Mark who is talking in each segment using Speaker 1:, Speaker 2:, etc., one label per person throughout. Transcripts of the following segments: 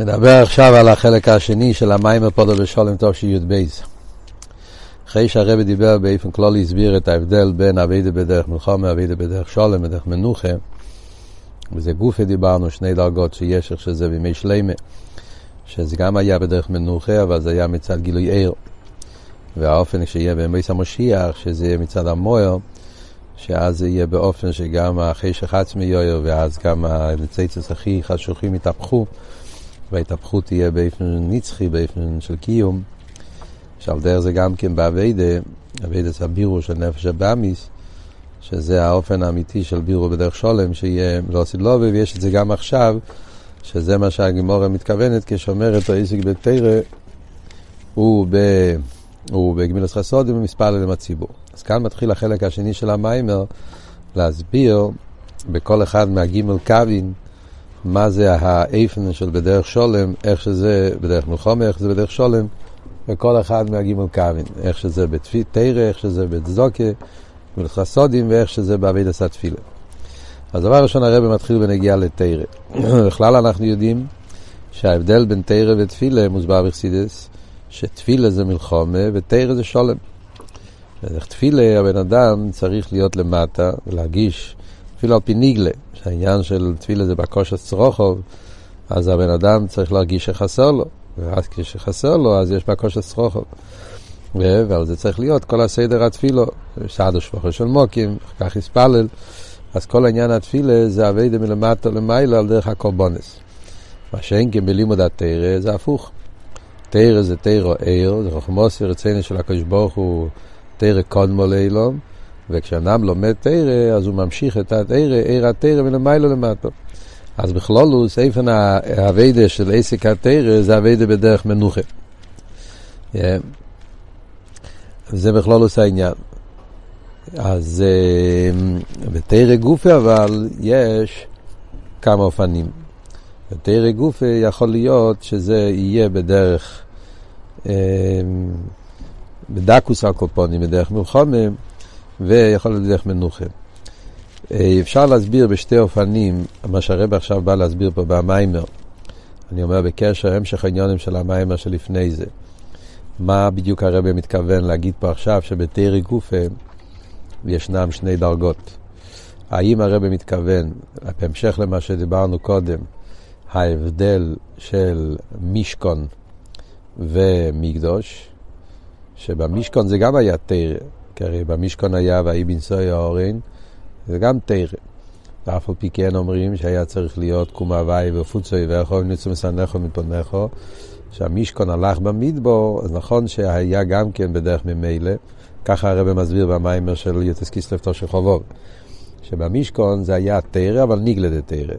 Speaker 1: נדבר עכשיו על החלק השני של המים הפודו בשולם טוב של י"ב. אחרי שהרבי דיבר באופן כללי הסביר את ההבדל בין אבידה בדרך מלחמה, אבידה בדרך שולם, בדרך מנוחה, וזה גופה דיברנו, שני דרגות שיש, איך שזה בימי שלמה, שזה גם היה בדרך מנוחה, אבל זה היה מצד גילוי עיר. והאופן שיהיה בימי המשיח, שזה יהיה מצד המויר, שאז זה יהיה באופן שגם החשך עצמי יויר, ואז גם הניציצס הכי חשוכים יתהפכו. וההתהפכות תהיה באופן נצחי, באופן של קיום, שעל דרך זה גם כן באביידה, אביידה זה הבירו של נפש הבאמיס, שזה האופן האמיתי של בירו בדרך שולם, שיהיה לא סילובי, ויש את זה גם עכשיו, שזה מה שהגימורה מתכוונת כשאומרת האיסיק בתרא, הוא, ב, הוא בגמילוס חסודים ומספר להם הציבור. אז כאן מתחיל החלק השני של המיימר, להסביר בכל אחד מהגימל קווין, מה זה האיפן של בדרך שולם, איך שזה בדרך מלחומה, איך שזה בדרך שולם, וכל אחד מהגימל קווין, איך שזה בתרא, איך שזה בצדוקה, ולחסודים, ואיך שזה בעביד עשה תפילה. אז דבר ראשון הרב מתחיל בנגיעה לתרא. בכלל אנחנו יודעים שההבדל בין תרא ותפילה מוסבר בחסידס, שתפילה זה מלחומה ותרא זה שולם. תפילה הבן אדם צריך להיות למטה ולהגיש, אפילו על פי ניגלה, שהעניין של תפילה זה בקושי צרוכוב, אז הבן אדם צריך להרגיש שחסר לו, ואז כשחסר לו אז יש בקושי צרוכוב. ועל זה צריך להיות כל הסדר התפילו, סעדו שבוכו של מוקים, כך יספלל. אז כל עניין התפילה זה אביידה מלמטה למעלה על דרך הקורבונס. מה שאין כן בלימוד התרא זה הפוך. תרא זה תרא עיר, זה חוכמוס ורצינו של הקדוש ברוך הוא תרא קודמו לאילום, וכשאדם לומד תרא, אז הוא ממשיך את התרא, עיר התרא מלמעלה למטה. אז בכלולוס, איפן האביידה של עסק התרא זה אביידה בדרך מנוחה. Yeah. זה בכלולוס העניין. אז בתרא גופה אבל יש כמה אופנים. בתרא גופה יכול להיות שזה יהיה בדרך, בדקוס הקופונים, בדרך מלחומה, ויכול להיות בדרך מנוחה. אפשר להסביר בשתי אופנים, מה שהרבא עכשיו בא להסביר פה במיימר. אני אומר בקשר המשך העניונים של המיימר שלפני זה. מה בדיוק הרבא מתכוון להגיד פה עכשיו, שבתרא גופה ישנם שני דרגות. האם הרב מתכוון, בהמשך למה שדיברנו קודם, ההבדל של מישכון ומקדוש, שבמישכון זה גם היה תרא, כי הרי במישכון היה ויהי בנסוי האורן, זה גם תרא. ואף על פי כן אומרים שהיה צריך להיות קומה ואי ופוצוי ואיכו ניצו מסנכו מפונכו, שהמישכון הלך במדבור, אז נכון שהיה גם כן בדרך ממילא, ככה הרב מסביר במיימר של יוטס קיסלפטו של חובוב, שבמשכון זה היה תרא, אבל ניגלה תרא.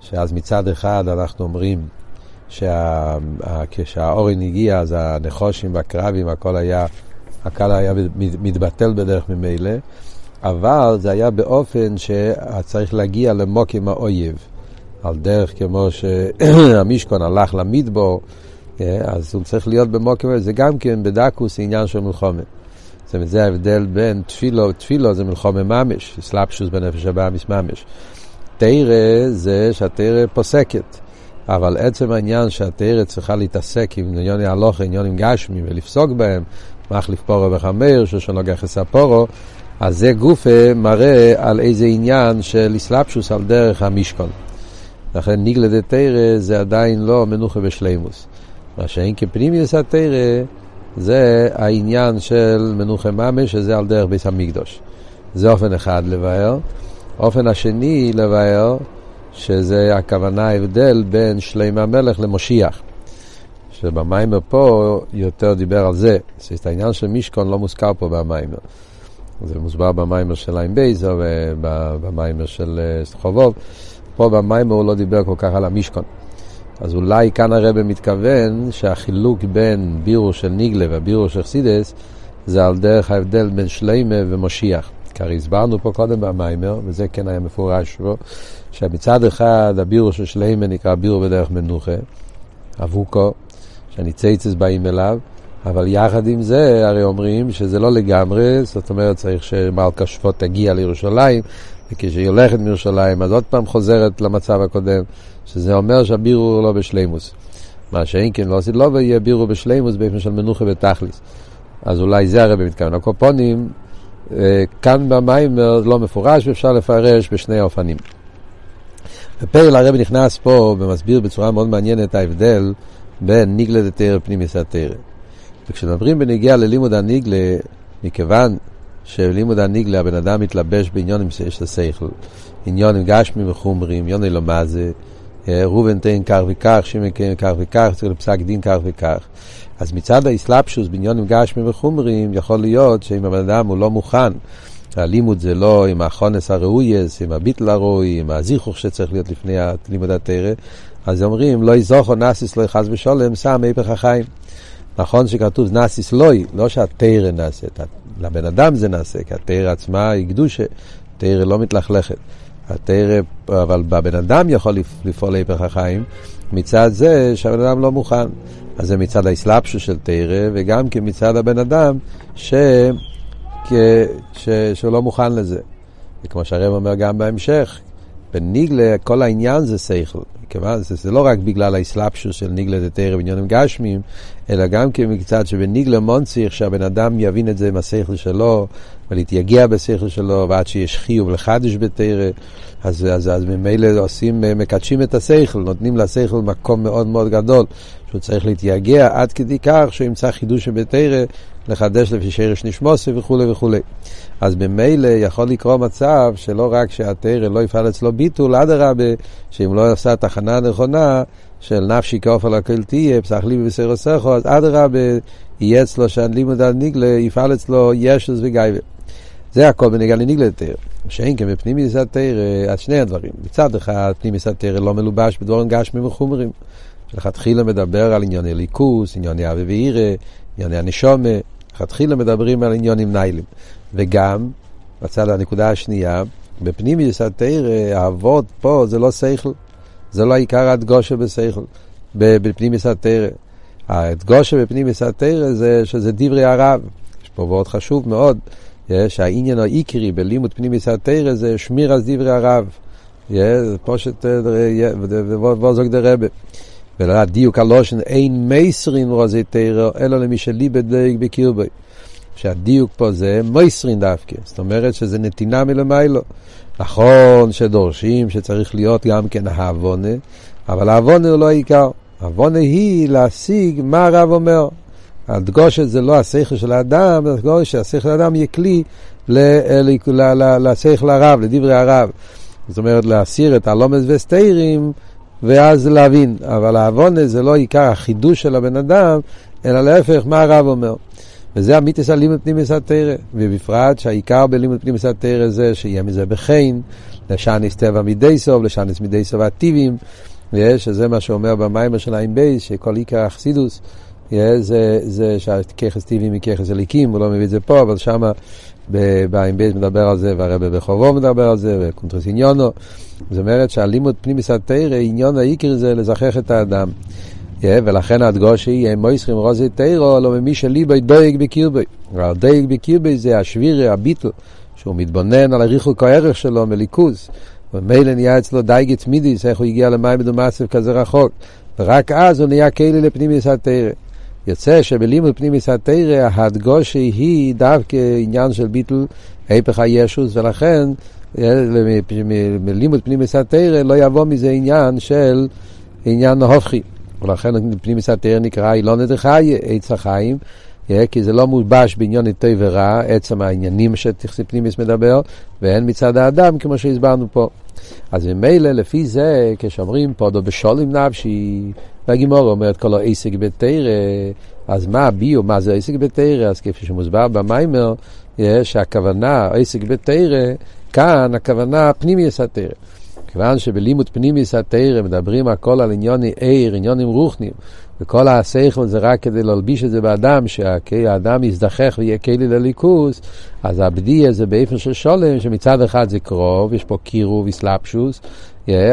Speaker 1: שאז מצד אחד אנחנו אומרים שכשהאורן הגיע, אז הנחושים והקרבים, הכל היה, הכל היה מתבטל בדרך ממילא, אבל זה היה באופן שצריך להגיע למוקים האויב. על דרך כמו שהמשכון הלך למדבור, אז הוא צריך להיות במוקים, זה גם כן בדקוס עניין של מלחומת. זאת אומרת, זה ההבדל בין תפילו, תפילו זה מלחומה ממש, סלפשוס בנפש הבאמיס ממש. תרא זה שהתרא פוסקת, אבל עצם העניין שהתרא צריכה להתעסק עם עניוני הלוך, עניונים גשמי ולפסוק בהם, מחליף פורו וחמר, שושון לוגח ספורו, אז זה גופה מראה על איזה עניין של סלפשוס על דרך המשכון. לכן נגלה דתורה זה עדיין לא מנוחה בשלימות. מה שאין כן פנימיות התורה זה העניין של מנוחה ממש, שזה על דרך בית המקדש. זה אופן אחד לבאר. אופן השני לבאר, שזה הכוונה ההבדל בין שלמה המלך למשיח. שבמאמר פה יותר דיבר על זה. זאת העניין של משכן לא מוזכר פה במאמר. זה מוסבר במאמר של עין בי"ת ובמאמר של חובוב. פה במיימר הוא לא דיבר כל כך על המשכון. אז אולי כאן הרב מתכוון שהחילוק בין בירו של ניגלה והבירו של חסידס זה על דרך ההבדל בין שליימה ומשיח. כי הרי הסברנו פה קודם במיימר, וזה כן היה מפורש פה, שמצד אחד הבירו של שליימה נקרא בירו בדרך מנוחה, אבוקו, שהניצייצס באים אליו, אבל יחד עם זה הרי אומרים שזה לא לגמרי, זאת אומרת צריך שמלכה שפוט תגיע לירושלים, וכשהיא הולכת מירושלים אז עוד פעם חוזרת למצב הקודם, שזה אומר שהבירור לא בשלימוס. מה שאין כן לא עשית לא יהיה בירור בשלימוס באופן של מנוחה ותכליס. אז אולי זה הרבי מתכוון. הקופונים, אה, כאן במים לא מפורש ואפשר לפרש בשני האופנים. בפרל הרבי נכנס פה ומסביר בצורה מאוד מעניינת את ההבדל בין ניגלה דתרא פנימיס התרא. וכשמדברים בנגיעה ללימוד הניגלה, מכיוון שבלימוד הניגלה הבן אדם מתלבש בעניונים שיש לשכל, עניונים גשמי וחומרים, עניוני לא מה זה, אה, ראובן תן כך וכך, שמעון כן כך וכך, צריך לפסק דין כך וכך. אז מצד האסלאפשוס בעניונים גשמי וחומרים, יכול להיות שאם הבן אדם הוא לא מוכן, הלימוד זה לא עם החונס הראויס, עם הביטל הראוי, עם הזיכוך שצריך להיות לפני לימוד התרא, אז אומרים, לא יזוכו נאסיס לא יחס ושולם, שם היפך החיים. נכון שכתוב נאסיס לוי, לא שהתרא נעשית, לבן אדם זה נעשה, כי התרא עצמה היא קדושה, תרא לא מתלכלכת. התרא, אבל בבן אדם יכול לפעול להיפך החיים, מצד זה שהבן אדם לא מוכן. אז זה מצד האסלאפשו של תרא, וגם כן מצד הבן אדם ש... ש... שהוא לא מוכן לזה. וכמו שהרב אומר גם בהמשך, בניגלה כל העניין זה שכל. כיוון זה, זה לא רק בגלל האסלאפשוס של ניגלה דתרא בעניינים גשמיים, אלא גם כן מקצת שבניגלה מונציך שהבן אדם יבין את זה עם השכל שלו, ולהתייגע בשכל שלו, ועד שיש חיוב לחדש בתרא, אז, אז, אז ממילא עושים, מקדשים את השכל, נותנים לשכל מקום מאוד מאוד גדול, שהוא צריך להתייגע עד כדי כך שהוא ימצא חידוש בתרא, לחדש לפי שרש נשמוסי וכולי וכולי. אז ממילא יכול לקרות מצב שלא רק שהתרא לא יפעל אצלו ביטול, אדרבה, שאם לא עושה תחנה נכונה של נפשי כאופל הכל תהיה, פסח ליבי בסרו סכו, אז אדרבה יהיה אצלו שהלימוד על ניגלה יפעל אצלו ישוס וגייבה. זה הכל בנגע לניגלה תרא. שאין כן בפנימיס התרא, אז שני הדברים. מצד אחד, פנימיס התרא לא מלובש בדבורים גשמים וחומרים. לכתחילה מדבר על ענייני ליכוס, ענייני אבי ואירא, ענייני הנשומה, לכתחילה מדברים על עניונים ניילים. וגם, בצד הנקודה השנייה, בפנימיוס התרא, האבות פה זה לא שכל, זה לא עיקר הדגושה בשכל, בפנימיוס התרא. הדגושה בפנימיוס התרא זה שזה דברי הרב. יש פה וורד חשוב מאוד, שהעניין העיקרי בלימוד פנימיוס התרא זה שמיר אז דברי הרב. פושט וזוג דרבה. ולדעת דיוק הלושן אין מייסרין רוזי תרא, אלא למי שליבד דייג בקרבי. שהדיוק פה זה מייסרין דווקא, זאת אומרת שזה נתינה מלמיילו. נכון שדורשים שצריך להיות גם כן העוונה, אבל העוונה הוא לא העיקר. העוונה היא להשיג מה הרב אומר. הדגושת זה לא השכל של האדם, הדגושת שהשכל של האדם יהיה כלי לשכל הרב, לדברי הרב. זאת אומרת, להסיר את הלומס וסתירים. ואז להבין. אבל העוונה זה לא עיקר החידוש של הבן אדם, אלא להפך, מה הרב אומר. וזה המיתוס על לימוד פנימיס התרא, ובפרט שהעיקר בלימוד פנימיס התרא זה שיהיה מזה בחן, לשאניס טבע מדי סוף, לשאניס מדי סוף הטיבים, שזה מה שאומר במיימר של בייס, שכל עיקר אכסידוס, זה, זה שהככס טיבים מככס אליקים, הוא לא מביא את זה פה, אבל שמה בעין בייס מדבר על זה, והרבא בחובו מדבר על זה, וקונטרס עניונו. זאת אומרת שהלימוד פנימיס התרא, עניון העיקר זה לזכח את האדם. ולכן הדגושי יהיה מויסרים רוזי תרא, לא ממי שליבי דויג בקירבי. הדויג בקירבי זה השבירי, הביטל, שהוא מתבונן על הריחוק הערך שלו מליכוז. ומילא נהיה אצלו דייגת מידיס, איך הוא הגיע למים בדומאסף כזה רחוק. ורק אז הוא נהיה כלי לפנימיס התרא. יוצא שבלימוד פנימיס התרא, הדגושי היא דווקא עניין של ביטל היפך הישוס, ולכן מלימוד פנימיס התרא לא יבוא מזה עניין של עניין ההופכי. ולכן פנימיס התרא נקרא אילון דחי, עץ החיים, כי זה לא מולבש בעניון טוב ורע, עצם העניינים שתכסי פנימיס מדבר, והן מצד האדם, כמו שהסברנו פה. אז ממילא, לפי זה, כשאומרים פה דו בשולים נפשי, והגימור אומרת כל העסק בתרא, אז מה הביו, מה זה עסק בתרא? אז כפי שמוסבר במיימר, שהכוונה, עסק בתרא, כאן הכוונה פנימיוס התרא. כיוון שבלימוד פנימיוס התרא מדברים הכל על עניוני עיר, עניונים רוחנים, וכל השכל זה רק כדי להלביש את זה באדם, שהאדם יזדחך ויהיה כלי לליכוס, אז הבדיה זה באופן של שולם, שמצד אחד זה קרוב, יש פה קירוב, איסלפשוס,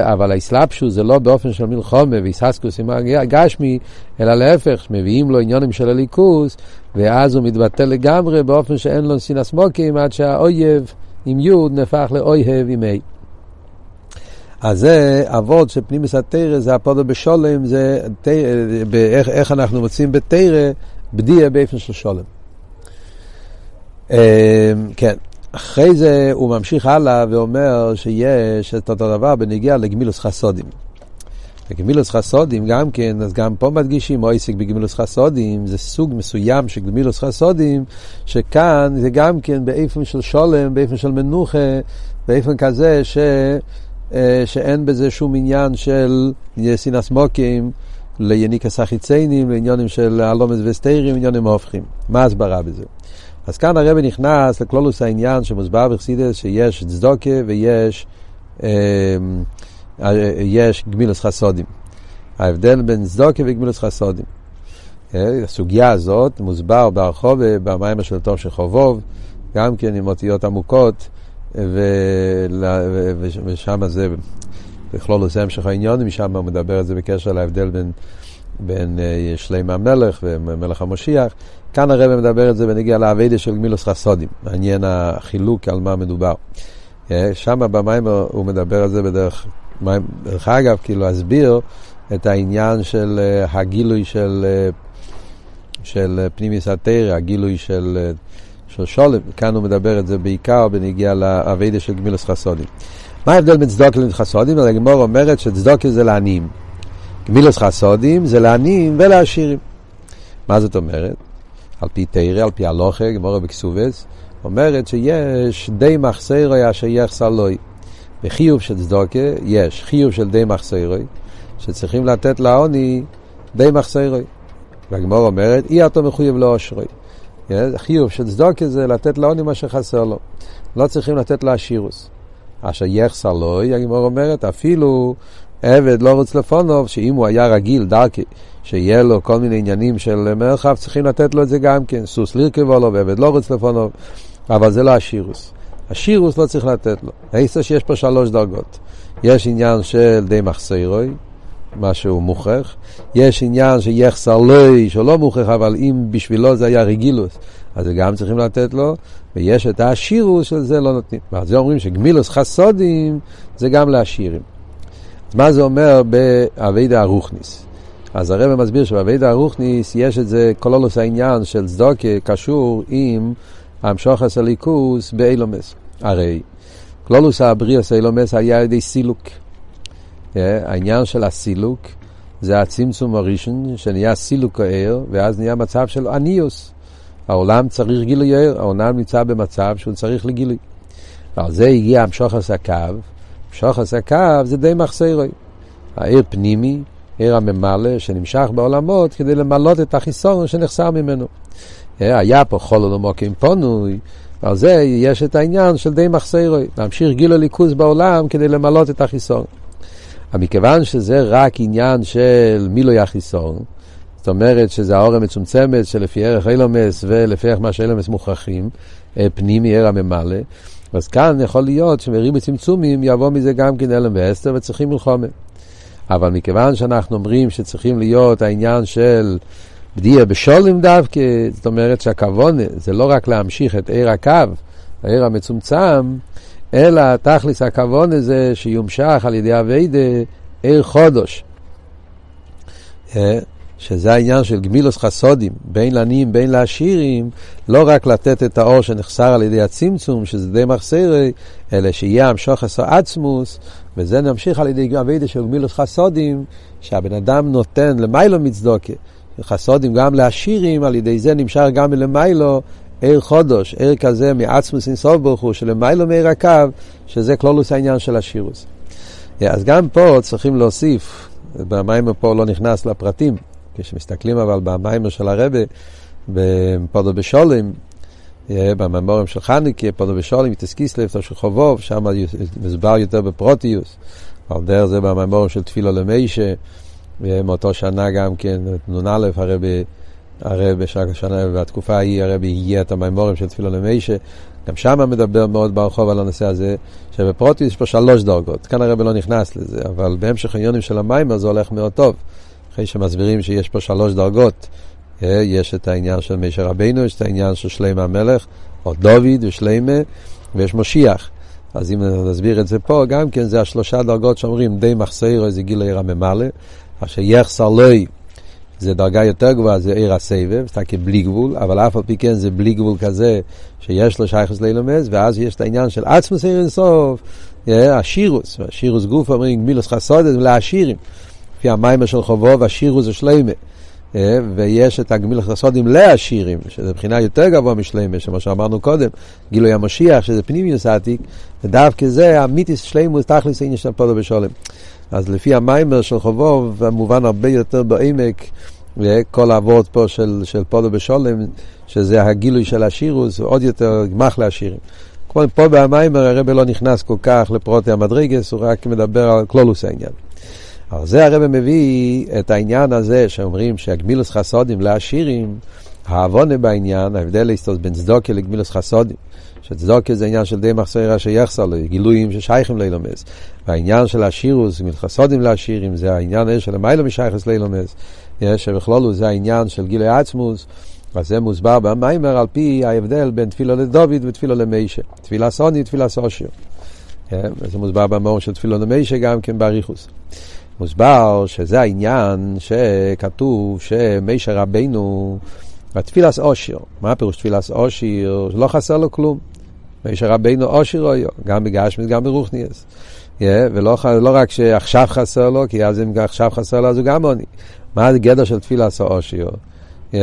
Speaker 1: אבל האסלאפשוס זה לא באופן של מלחומה ואיססקוס עם הגשמי, אלא להפך, מביאים לו עניונים של הליכוס, ואז הוא מתבטל לגמרי באופן שאין לו סינס מוקים, עד שהאויב עם י' נהפך לאויב עם ה'. אז זה אבות של פנימיס התרא, זה הפודו בשולם, זה איך, איך אנחנו מוצאים בתרא, בדיה באופן של שולם. כן, אחרי זה הוא ממשיך הלאה ואומר שיש את אותו דבר בנגיע לגמילוס חסודים. בגמילוס חסודים גם כן, אז גם פה מדגישים עסק בגמילוס חסודים, זה סוג מסוים של גמילוס חסודים, שכאן זה גם כן באיפן של שולם, באיפן של מנוחה, באיפן כזה ש, אה, שאין בזה שום עניין של סינס מוקים ליניקס החיציינים, לעניונים של אלומס וסטיירים, עניונים הופכים. מה ההסברה בזה? אז כאן הרבי נכנס לכלולוס העניין שמוסבר בחסידס שיש צדוקה ויש אה, יש גמילוס חסודים. ההבדל בין צדוקה וגמילוס חסודים. אה, הסוגיה הזאת מוסבר ברחוב במים של תור של חובוב, גם כן עם אותיות עמוקות, ושם זה בכלול עושה המשך העניין, משם הוא מדבר על זה בקשר להבדל בין, בין אה, שלם המלך ומלך המשיח. כאן הרב מדבר על זה בנגיע לאביידה של גמילוס חסודים, מעניין החילוק על מה מדובר. אה, שם במים הוא מדבר על זה בדרך דרך אגב, כאילו להסביר את העניין של אה, הגילוי של, של פנימיס התרא, הגילוי של, של שולם. כאן הוא מדבר את זה בעיקר בנגיע לאביידה של גמילוס חסודים. מה ההבדל בין צדוקה לחסודים? הגמור אומרת שצדוקה זה לעניים. גמילוס חסודים זה לעניים ולעשירים. מה זאת אומרת? על פי תרא, על פי הלוכה, גמורה בכסובס, אומרת שיש די מחסרו אשר יחסר לוי. בחיוב של צדוקה יש חיוב של די מחסרוי, שצריכים לתת לעוני די מחסרוי. והגמור אומרת, אי אתה מחויב לאושרוי. חיוב של צדוקה זה לתת לעוני מה שחסר לו. לא צריכים לתת לעשירוס. אשר יחסר לוי, הגמור אומרת, אפילו עבד לא רוצה לפונוב, שאם הוא היה רגיל, דרכי, שיהיה לו כל מיני עניינים של מרחב, צריכים לתת לו את זה גם כן. סוס לירכבו לו, ועבד לא רוצה לפונוב, אבל זה לא השירוס. השירוס לא צריך לתת לו. העצה שיש פה שלוש דרגות. יש עניין של די מחסרוי, מה שהוא מוכרח. יש עניין שיחסר לוי, שלא מוכרח, אבל אם בשבילו זה היה רגילוס, אז זה גם צריכים לתת לו. ויש את השירוס של זה לא נותנים. ועל זה אומרים שגמילוס חסודים זה גם לעשירים. אז מה זה אומר באבידה הרוכניס? אז הרב מסביר שבאבידה הרוכניס יש את זה, כלולוס העניין של צדוקה קשור עם המשוך הסליקוס באילומס. הרי כלולוס הבריאס אילומס היה על ידי סילוק. אה, העניין של הסילוק זה הצמצום הראשון, שנהיה סילוק הער, ואז נהיה מצב של עניוס. העולם צריך גילוי ער, העולם נמצא במצב שהוא צריך לגילוי. ועל זה הגיע המשוחס הקו. המשוחס הקו זה די מחסרוי. העיר פנימי, עיר הממלא, שנמשך בעולמות כדי למלות את החיסון שנחסר ממנו. אה, היה פה חולו למוקים פונוי, ועל זה יש את העניין של די מחסרוי, להמשיך גילו ליכוז בעולם כדי למלות את החיסון. אבל מכיוון שזה רק עניין של מילוי החיסון, זאת אומרת שזה האור המצומצמת שלפי ערך אילומס ולפי איך מה שאילומס מוכרחים, אה, פנימי ער הממלא, אז כאן יכול להיות שמרים בצמצומים יבוא מזה גם כן אלם ואסתר וצריכים מלחומה. אבל מכיוון שאנחנו אומרים שצריכים להיות העניין של בדיה בשולים דווקא, זאת אומרת שהכוון זה לא רק להמשיך את עיר הקו, העיר המצומצם, אלא תכלס הכוון זה שיומשך על ידי אביידה עיר חודש. שזה העניין של גמילוס חסודים, בין לעניים, בין לעשירים, לא רק לתת את האור שנחסר על ידי הצמצום, שזה די מחסרי, אלא שיהיה המשוך עשו עצמוס, וזה נמשיך על ידי אביידה של גמילוס חסודים, שהבן אדם נותן למיילו מצדוקה. חסודים גם לעשירים, על ידי זה נמשך גם מלמיילו עיר חודש, עיר כזה מעצמוס אינסוף ברוך הוא, שלמיילו מעיר הקו, שזה כלולוס העניין של השירוס. אז גם פה צריכים להוסיף, במיימר פה לא נכנס לפרטים, כשמסתכלים אבל במיימר של הרבה, בפודו בשולים, בממורים של חניקה, פודו בשולים, תסקיסלב, של חובוב, שם מסבר יותר בפרוטיוס, על דרך זה בממורים של תפילו למיישה, ומאותו שנה גם כן, נ"א, הרבי, הרבי, שנה, והתקופה ההיא הרבי הגיע את המימורים של תפילה למיישה, גם שם מדבר מאוד ברחוב על הנושא הזה, שבפרוטיס יש פה שלוש דרגות, כאן הרבי לא נכנס לזה, אבל בהמשך העניונים של המיימר זה הולך מאוד טוב, אחרי שמסבירים שיש פה שלוש דרגות, אה, יש את העניין של מישר רבינו, יש את העניין של שלימה המלך, או דוד ושלימה, ויש משיח. אז אם נסביר את זה פה, גם כן זה השלושה דרגות שאומרים די מחסר זה גיל עיר הממלא, אשר יחסר לוי זה דרגה יותר גבוהה, זה עיר הסבב, זה בלי גבול, אבל אף על פי כן זה בלי גבול כזה שיש לו שייכוס לילומס, ואז יש את העניין של עצמוס עיר אינסוף, השירוס, השירוס גוף אומרים גמילוס חסודת לעשירים, לפי המיימר של חובו והשירוס זה שלמה. ויש את הגמילוס חסודים לעשירים, שזה מבחינה יותר גבוה משלמה, שמה שאמרנו קודם, גילוי המשיח, שזה פנימיוס עתיק, ודווקא זה המיתיס שלמוס תכלס עניין של פודו בשולם. אז לפי המיימר של חובוב, המובן הרבה יותר בעמק, וכל האבות פה של, של פודו בשולם, שזה הגילוי של השירוס, ועוד יותר גמח לעשירים. כמו פה במיימר הרב לא נכנס כל כך לפרוטי המדרגס, הוא רק מדבר על כלולוס העניין. אבל זה הרב מביא את העניין הזה שאומרים שהגמילוס חסודים לעשירים, העוונה בעניין, ההבדל להסתוס בין צדוקה לגמילוס חסודים. שצדוקה זה עניין של די מחסר ראשי יחסר לו, גילויים ששייכים לאילומס. והעניין של השירוס, גמילוס חסודים לעשירים, זה העניין של המיילו משייכס לאילומס. שבכלולו זה העניין של גילוי עצמוס. אז זה מוסבר במיימר על פי ההבדל בין תפילו לדוד ותפילו למיישה. תפילה סוני, תפילה סושיר. זה מוסבר במאור של תפילו למיישה גם כן באריכוס. מוסבר שזה העניין שכתוב שמיישה רבנו, התפילס אושיר, מה פירוש תפילס אושיר? לא חסר לו כלום. מיישה רבנו אושיר אויו, גם בגשמית, גם ברוכניאס. Yeah, ולא לא רק שעכשיו חסר לו, כי אז אם עכשיו חסר לו אז הוא גם עוני. מה הגדר של תפילס אושיר? Yeah,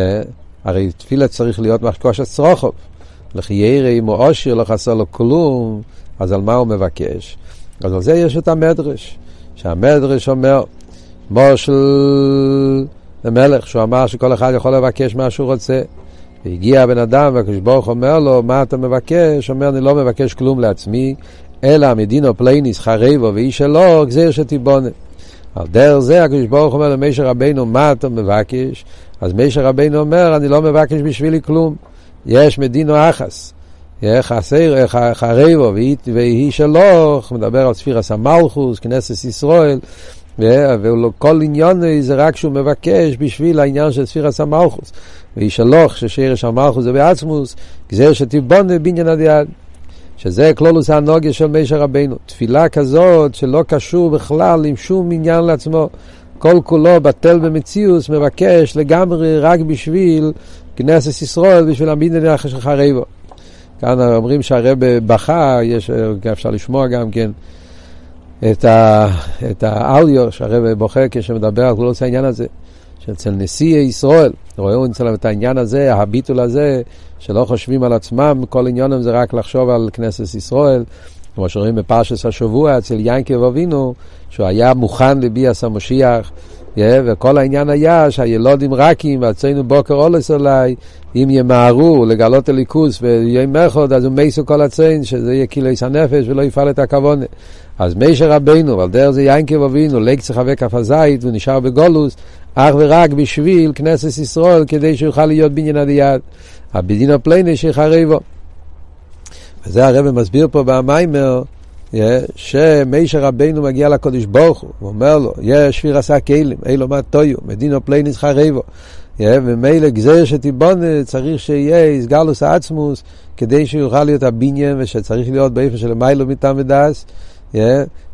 Speaker 1: הרי תפילה צריך להיות מחקוש הצרוכוב. לכאורה אם הוא עשיר לא חסר לו כלום, אז על מה הוא מבקש? אז על זה יש את המדרש. שהמדרש אומר, משל למלך, שהוא אמר שכל אחד יכול לבקש מה שהוא רוצה. והגיע הבן אדם, והקדוש ברוך אומר לו, מה אתה מבקש? אומר, אני לא מבקש כלום לעצמי, אלא מדינה פלונית חרבה והיא שלו, גזור שתיבנה. על דרך זה הקדוש ברוך אומר למשה רבינו, מה אתה מבקש? אז משה רבינו אומר, אני לא מבקש בשבילי כלום. יש מדינו אחס. חסר, חרבו, ויהי שלוך, מדבר על ספירס המלכוס, כנסת ישראל, וכל עניון זה רק שהוא מבקש בשביל העניין של ספירס המלכוס. ויהי שלוך, ששרש המלכוס זה בעצמוס, גזר שתיבונה בניין הדיד. שזה כלולוס הנוגיה של מישר רבינו. תפילה כזאת שלא קשור בכלל עם שום עניין לעצמו. כל כולו בטל במציאוס, מבקש לגמרי רק בשביל כנסת ישראל, בשביל המדינה של חרבו. כאן אומרים שהרב בכה, יש, אפשר לשמוע גם כן את, ה, את האודיו שהרב בוכה כשמדבר על כל העניין הזה, שאצל נשיא ישראל, רואים אצלם את העניין הזה, הביטול הזה, שלא חושבים על עצמם, כל עניונם זה רק לחשוב על כנסת ישראל, כמו שרואים בפרשס השבוע אצל ינקב אבינו, שהוא היה מוכן לביאס המשיח, yeah, וכל העניין היה שהילודים רכים, ואצלנו בוקר אולס אולי, אם ימהרו לגלות הליכוס ויהיה מחוד, אז הוא מייסו כל הציין, שזה יהיה קילויס הנפש ולא יפעל את הכוונה. אז מישר רבינו, ועל דרך זה יינקב אבינו, לג צחווה כף הזית, והוא נשאר בגולוס, אך ורק בשביל כנסת ישראל, כדי שיוכל להיות בניין הדיד. הבדין הפלייני שיחרבו. וזה הרב מסביר פה במיימר, שמישר רבינו מגיע לקודש ברוך הוא, הוא אומר לו, יש שפיר עשה כלים, אילו מה טויו, מדינו פלייניס חרבו. ומילא גזיר שתיבונה צריך שיהיה איסגלוס עצמוס כדי שיוכל להיות הבניין ושצריך להיות באיפה של מיילו מטעם ודס.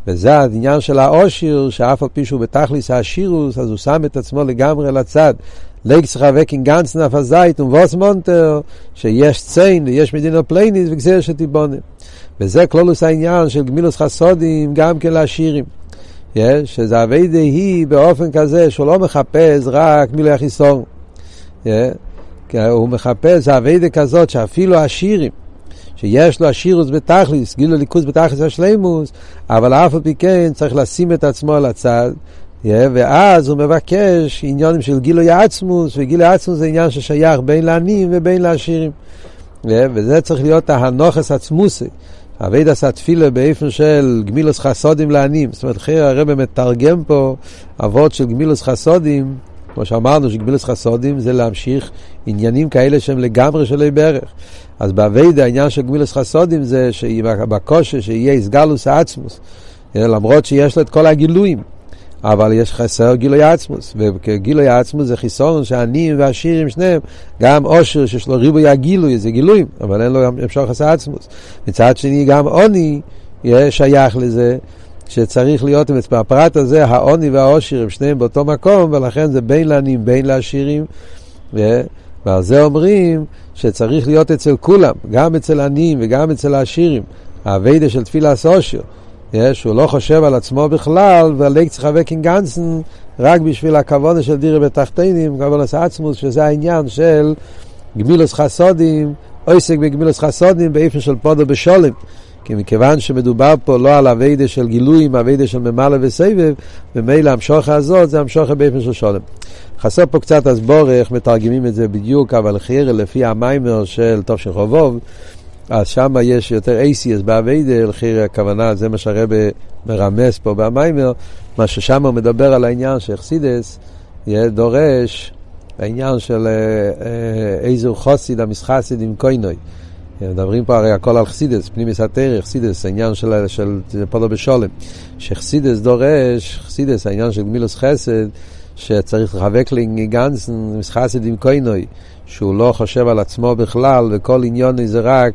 Speaker 1: וזה העניין של העושר, שאף על פי שהוא בתכליס העשירוס, אז הוא שם את עצמו לגמרי לצד. ליג צריכה וקינג גנץ נף הזית ומבוס מונטר, שיש ציין ויש מדינו פלייניס וגזיר שתיבונה. וזה כלולוס העניין של גמילוס חסודים גם כן לעשירים. Yeah, שזה אביידה היא באופן כזה שהוא לא מחפש רק מילוי החיסון. Yeah, הוא מחפש אביידה כזאת שאפילו השירים, שיש לו השירוס בתכליס, גילו ליכוז בתכליס השלימוס, אבל אף על פי כן צריך לשים את עצמו על הצד, ואז הוא מבקש עניונים של גילוי עצמוס, וגילוי עצמוס זה עניין ששייך בין לעניים ובין לעשירים. Yeah, וזה צריך להיות ההנוכס עצמוסי. אבייד עשה תפילה באיפן של גמילוס חסודים לעניים. זאת אומרת, חייר הרב מתרגם פה אבות של גמילוס חסודים, כמו שאמרנו שגמילוס חסודים זה להמשיך עניינים כאלה שהם לגמרי שלא בערך. אז באבייד העניין של גמילוס חסודים זה בקושי שיהיה איסגלוס העצמוס, למרות שיש לו את כל הגילויים. אבל יש חסר גילוי עצמוס, וגילוי עצמוס זה חיסון שהעניים והשירים שניהם, גם עושר שיש לו ריבוי הגילוי זה גילויים, אבל אין לו אפשר חסר עצמוס. מצד שני גם עוני, שייך לזה, שצריך להיות, בפרט הזה העוני והעושר הם שניהם באותו מקום, ולכן זה בין לעניים, בין לעשירים. ועל זה אומרים שצריך להיות אצל כולם, גם אצל עניים וגם אצל העשירים. האביידה של תפילה סושר, שהוא לא חושב על עצמו בכלל, והלג צריך וקינג גנסן רק בשביל הכבוד של דירה בתחתינים, כבונס עצמוס, שזה העניין של גמילוס חסודים, עוסק בגמילוס חסודים באיפה של פודו בשולם. כי מכיוון שמדובר פה לא על אביידה של גילויים, אביידה של ממלא וסבב, ומילא המשוכה הזאת זה המשוכה באיפה של שולם. חסר פה קצת הסבור איך מתרגמים את זה בדיוק, אבל חייר לפי המיימר של טוב של חובוב, אז שם יש יותר אייסיאס באביידה, חייר הכוונה, זה מה שהרבא מרמז פה במיימר, מה ששם הוא מדבר על העניין שאכסידס דורש, העניין של איזו אה, חוסיד המסחסיד עם קוינוי. מדברים פה הרי הכל על חסידס, פנימיס התרא, חסידס, העניין של, של פולו בשולם. שחסידס דורש, חסידס, העניין של גמילוס חסד, שצריך לחבק לגנצן, מסחסד עם קוינוי, שהוא לא חושב על עצמו בכלל, וכל עניון זה רק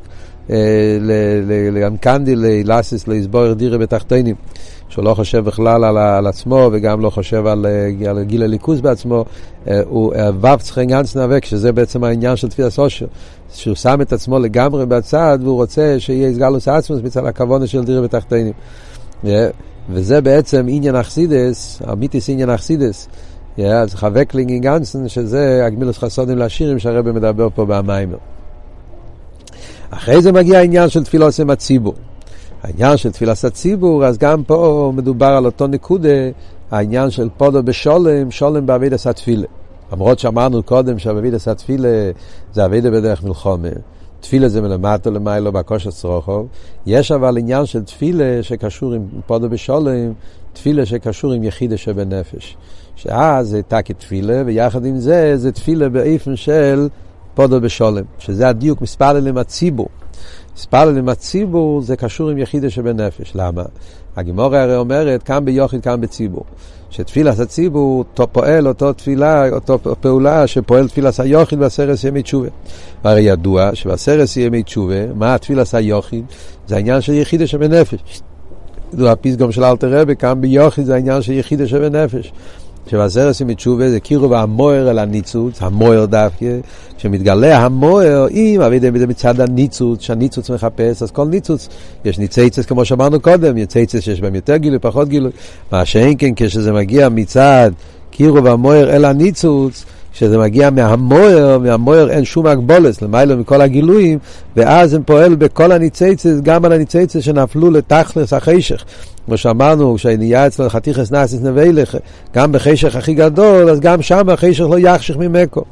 Speaker 1: לאנקנדי, לאסיס, לסבור דירה בתחתינים. שהוא לא חושב בכלל על, על עצמו וגם לא חושב על, על גיל הליכוז בעצמו, הוא וו צריך גנץ נאבק, שזה בעצם העניין של תפילה סושר. שהוא שם את עצמו לגמרי בצד והוא רוצה שיהיה סגלוס עצמוס מצד הכוונה של דירה בתחתינים. וזה בעצם עניין אכסידס, אמיתיס עניין אכסידס. אז חבק לינגי גנסן, שזה הגמילוס חסודים לשירים שהרבא מדבר פה במיימר. אחרי זה מגיע העניין של תפילות עם הציבור. העניין של תפילת הציבור, אז גם פה מדובר על אותו נקודה, העניין של פודו בשולם, שולם בעבידת התפילה. למרות שאמרנו קודם שעבידת התפילה זה עבידת בדרך מלחומה. תפילה זה מלמטה למיילו בקושת צרוכוב. יש אבל עניין של תפילה שקשור עם פודו בשולם, תפילה שקשור עם יחידה שבנפש. שאז זה תקי תפילה, ויחד עם זה, זה תפילה באיפן של פודו בשולם, שזה הדיוק מספר אלים הציבור. ספלל עם הציבור זה קשור עם יחידה שבנפש. למה? הגימורה הרי אומרת, כאן ביוחיד, כאן בציבור. שתפילת הציבור אותו פועל אותו תפילה, אותו פעולה שפועל תפילת היוחיד בעשרת ימי תשובה. והרי ידוע שבעשרת ימי תשובה, מה התפילת היוחיד? זה העניין של יחידה שבנפש. זה הפסגום של אלתר רבי, כאן ביוחיד זה העניין של יחידה שבנפש. שבעשרת ימי תשובה זה קירוב המוער אל הניצוץ, המוער דווקא, כשמתגלה המוער, אם אבידם זה מצד הניצוץ, שהניצוץ מחפש, אז כל ניצוץ, יש ניציצס כמו שאמרנו קודם, ניציצס שיש בהם יותר גילוי, פחות גילוי, מה שאין כן כשזה מגיע מצד קירוב המוער אל הניצוץ, כשזה מגיע מהמוער, מהמוער אין שום הגבולת, למעלה מכל הגילויים, ואז הם פועל בכל הניציצס, גם על הניציצס שנפלו לתכלס החשך. כמו שאמרנו, כשנהיה אצלנו חתיכס נאסיס נבלך, גם בחשך הכי גדול, אז גם שם החשך לא יחשך ממקו.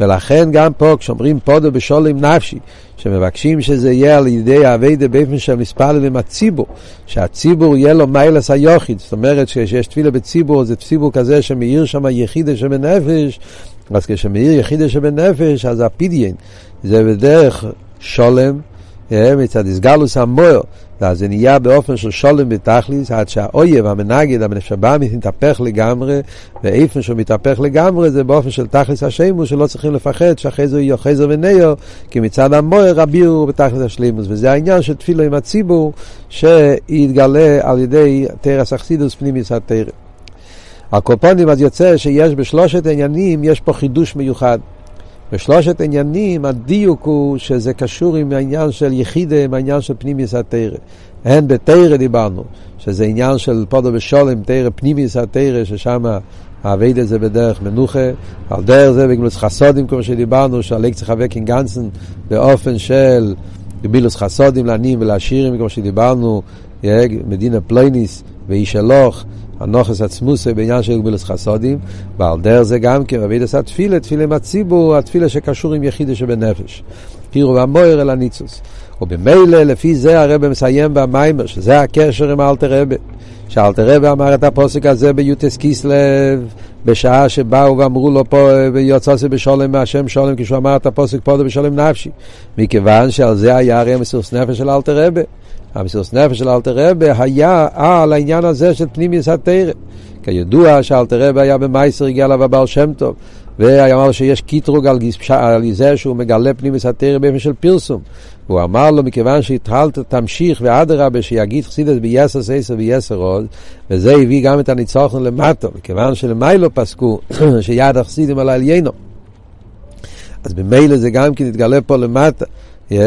Speaker 1: ולכן גם פה, כשאומרים פודו בשולם נפשי, שמבקשים שזה יהיה על ידי אביידה באופן של מספר עם הציבור, שהציבור יהיה לו מיילס היוחיד, זאת אומרת שיש תפילה בציבור, זה ציבור כזה שמאיר שם יחידה שבנפש, אז כשמאיר יחידה שבנפש, אז הפדיין, זה בדרך שולם, אה, מצד איסגלוס המויר, זה נהיה באופן של שולם בתכליס, עד שהאויב, המנגד, המנפש הבא, מתהפך לגמרי, ואיפן שהוא מתהפך לגמרי זה באופן של תכליס השלימוס, שלא צריכים לפחד שאחרי זה יהיה חזר ונאו, כי מצד המויר הבירו בתכליס השלימוס, וזה העניין של תפילו עם הציבור, שיתגלה על ידי תרס אכסידוס פנימיס התרא. הקופונים אז יוצא שיש בשלושת העניינים, יש פה חידוש מיוחד. בשלושת עניינים הדיוק הוא שזה קשור עם העניין של יחידה, עם העניין של פנימיוס התרא. הן בתרא דיברנו, שזה עניין של פודו ושולם, תרא פנימיוס התרא, ששם האביידה זה בדרך מנוחה, על דרך זה בגמילוס חסודים, כמו שדיברנו, שהלג צריך להיאבק עם גנסן באופן של גמילוס חסודים לעניים ולעשירים, כמו שדיברנו, מדינה פלויניס ואיש אלוך. הנוכס עצמוסי בעניין של גבילוס חסודים, ועל דרך זה גם כן רבי דסה תפילה, תפילה עם הציבור, התפילה שקשור עם יחידה שבנפש. פירו והמויר אל הניצוס. ובמילא, לפי זה הרב מסיים במיימר, שזה הקשר עם אלתר רבי. שאלתר רבי אמר את הפוסק הזה ביוטס קיסלב, בשעה שבאו ואמרו לו פה, ויוצא בשולם מהשם שולם, כשהוא אמר את הפוסק פה בשולם נפשי. מכיוון שעל זה היה הרי המסוס נפש של אלתר רבי. המסירות נפש של אלתר רבה היה על העניין הזה של פנימיוס התרא. כידוע שאלתר רבי היה במאסר, הגיע אליו הבעל שם טוב, ואמר שיש קיטרוג על, על זה שהוא מגלה פנימיות התורה באופן של פרסום. והוא אמר לו, מכיוון שהתחלת, תמשיך, ואדרבה, שיגיד חסידות ביתר שאת ויתר עוז, וזה הביא גם את הניצחון למטה, מכיוון שלמעלה פסקו שיד החסידים על העליונה. אז ממילא זה גם כן יתגלה פה למטה.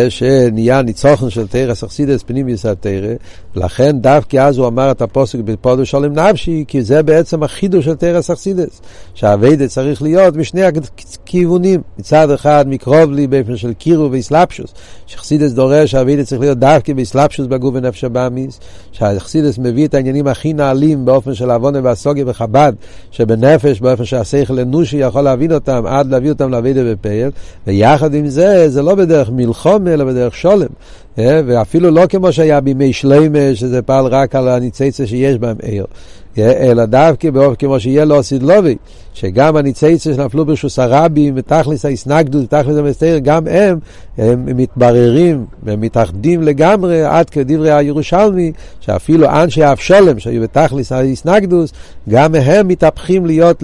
Speaker 1: שנהיה ניצחון של תורת החסידות פנימיות התורה, ולכן דווקא אז הוא אמר את הפסוק פדה בשלום נפשי, כי זה בעצם החידוש של תורת החסידות, שהעבודה צריך להיות משני הכיוונים, מצד אחד מקרב לי באופן של קירוב והתלבשות, שחסידות דורש שהעבודה צריך להיות דווקא בהתלבשות בגוף ונפש הבהמית, שהחסידות מביא את העניינים הכי נעלים באופן של הבנה והשגה וחב"ד, שבנפש, באופן שהשכל אנושי יכול להבין אותם, עד להביא אותם לעבודה בפועל, ויחד עם זה, זה לא בדרך מלחמה. כלומר, אלא בדרך שלום. אה, ואפילו לא כמו שהיה בימי שלמה, שזה פעל רק על הניציצה שיש בהם עיר. אה, אלא דווקא באופן כמו שיהיה לו סידלובי, שגם הניציצה שנפלו ברשוס הרבים, מתכלס ההסנגדות, מתכלס המסתר, גם הם, הם מתבררים ומתאחדים לגמרי עד כדברי הירושלמי, שאפילו אנשי אבשולם שהיו בתכלס ההסנגדוס, גם הם מתהפכים להיות,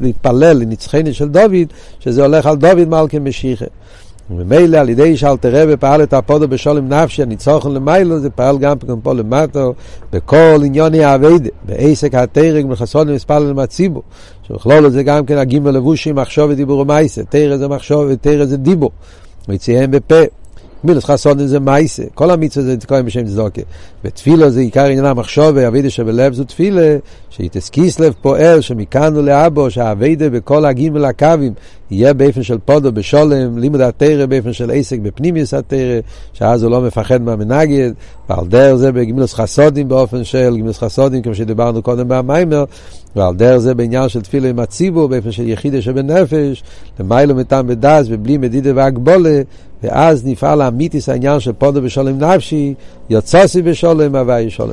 Speaker 1: להתפלל לנצחני של דוד, שזה הולך על דוד מלכי משיחה. וממילא על ידי שאלתר רבי פעל את הפודו בשולם נפשי, הניצוחן למיילו, זה פעל גם פה למטו, בכל עניוני האביידה, בעסק התרג מחסון ומספר למציבו, שבכלול זה גם כן הגימל לבושים, מחשוב ודיבור ומייסה, תרא זה מחשוב ותרא זה דיבור, מציין בפה. מילוס חסון זה מייסה, כל המצווה זה תקועים בשם צדוקה. ותפילה זה עיקר עניין המחשוב, והאבידה שבלב זו תפילה, שיתסקיס לב פועל, שמכאן ולאבו, שהאבידה בכל הגימל הקווים יהיה באופן של פודו בשולם, לימוד התרא באופן של עסק בפנימיוס התרא, שאז הוא לא מפחד מהמנגד, ועל דרך זה בגמילוס חסודים באופן של גמילוס חסודים, כמו שדיברנו קודם במיימר, ועל דרך זה בעניין של תפילה עם הציבור, באופן של יחידה שבנפש, למיילו מטעם בדס, ובלי מדידה והגבולה, ואז נפעל האמיתיס העניין של פודו בשולם נפשי, יצאתי בשלום, הווי שלום.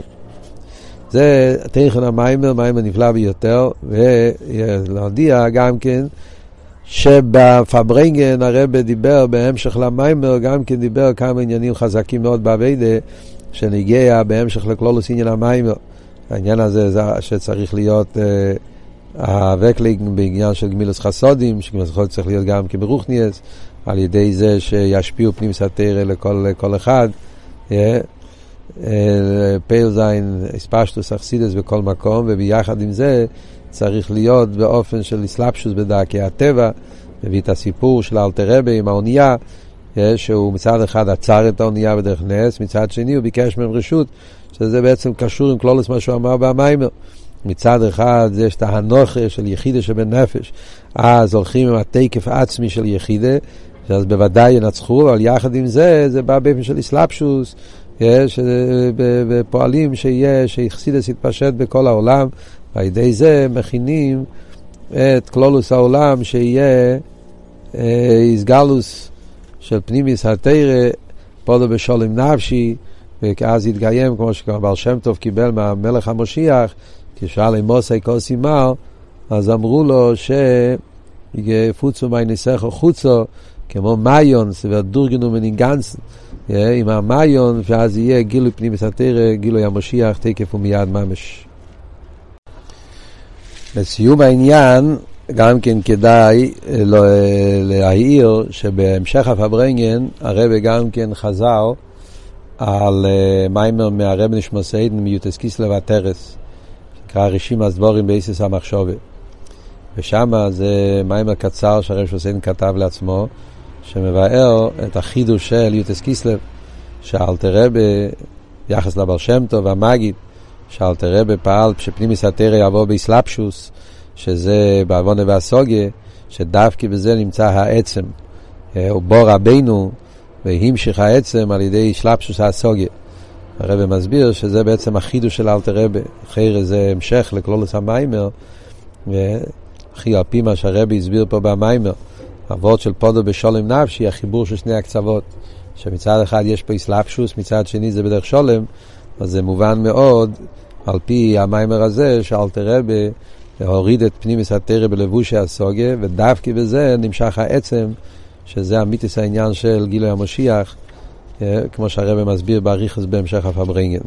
Speaker 1: זה תוכן המאמר, מאמר נפלא ביותר, ולהודיע גם כן שבפארברענגען הרב דיבר בהמשך למאמר, גם כן דיבר כמה עניינים חזקים מאוד בעבודה, שנגיע בהמשך לכללות עניין המאמר. העניין הזה זה שצריך להיות הווקלינג uh, בעניין של גמילות חסדים, שגמילות חסדים צריך להיות גם כן ברוחניות, על ידי זה שישפיעו פנים סתרא לכל, לכל אחד. Yeah. פייל זין, אספשטוס אכסידס בכל מקום, וביחד עם זה צריך להיות באופן של אסלאפשוס בדרכי הטבע, מביא את הסיפור של אלתר עם האונייה, שהוא מצד אחד עצר את האונייה בדרך נס, מצד שני הוא ביקש מהם רשות, שזה בעצם קשור עם כלולוס מה שהוא אמר במיימר. מצד אחד יש את ההנוכה של יחידה שבנפש, אז הולכים עם התקף עצמי של יחידה, שאז בוודאי ינצחו, אבל יחד עם זה, זה בא באופן של אסלאפשוס, יש פועלים שיהיה, שיחסידס יתפשט בכל העולם, ועל ידי זה מכינים את כלולוס העולם שיהיה איסגלוס של פנימיס התרא, פודו בשולם נפשי, ואז יתקיים, כמו שכבר בר שם טוב קיבל מהמלך המשיח, כשאל עם מוסי כוסי מר, אז אמרו לו שיפוצו מי ניסחו חוצו, כמו מיון, ודורגנו מנינגנסן. עם המיון, ואז יהיה גילוי פנים מסתר, גילוי המשיח, תקף ומיד ממש. לסיום העניין, גם כן כדאי להעיר שבהמשך הפברנגן הרב גם כן חזר על מיימר מהרב נשמוסיידן מיוטס קיסלב הטרס, שנקרא רשימת דבורים באיסס המחשובת. ושם זה מיימר קצר שהרב נשמוסיידן כתב לעצמו, שמבאר את החידוש של יוטס קיסלב, שאלתר רבה, יחס לבר שם טוב והמגיד, שאלתר רבה פעל שפנימיס התרא יעבור באסלאפשוס, שזה בעוונה והסוגיה, שדווקא בזה נמצא העצם. אה, הוא בוא רבנו והמשיך העצם על ידי שלפשוס הסוגיה. הרב מסביר שזה בעצם החידוש של אלתר רבה, אחרי זה המשך לכלולוס המיימר, וכי על פי מה שהרבי הסביר פה במיימר. הוורד של פודו בשולם נפשי, החיבור של שני הקצוות. שמצד אחד יש פה איסלאפשוס, מצד שני זה בדרך שולם, אז זה מובן מאוד, על פי המיימר הזה, שאלתר רבי להוריד את פנימיס התרא בלבושי הסוגיה, ודווקא בזה נמשך העצם, שזה אמיתיס העניין של גילוי המשיח, אה, כמו שהרבי מסביר באריכוס בהמשך הפברנגן.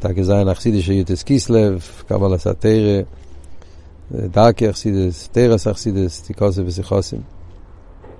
Speaker 1: תקי זין אכסידס של יוטס קיסלב, קבל הסתירה, דרכי אכסידס, תרס אכסידס, תיקוסף וסיכוסים.